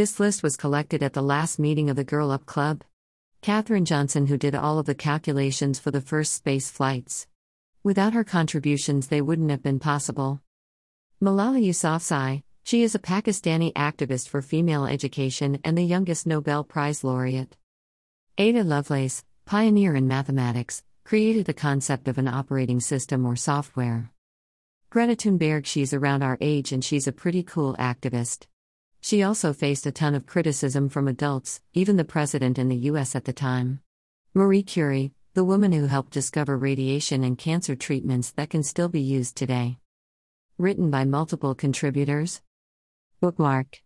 This list was collected at the last meeting of the Girl Up Club. Katherine Johnson, who did all of the calculations for the first space flights. Without her contributions, they wouldn't have been possible. Malala Yousafzai, she is a Pakistani activist for female education and the youngest Nobel Prize laureate. Ada Lovelace, pioneer in mathematics, created the concept of an operating system or software. Greta Thunberg, she's around our age and she's a pretty cool activist. She also faced a ton of criticism from adults, even the president in the US at the time. Marie Curie, the woman who helped discover radiation and cancer treatments that can still be used today. Written by multiple contributors. Bookmark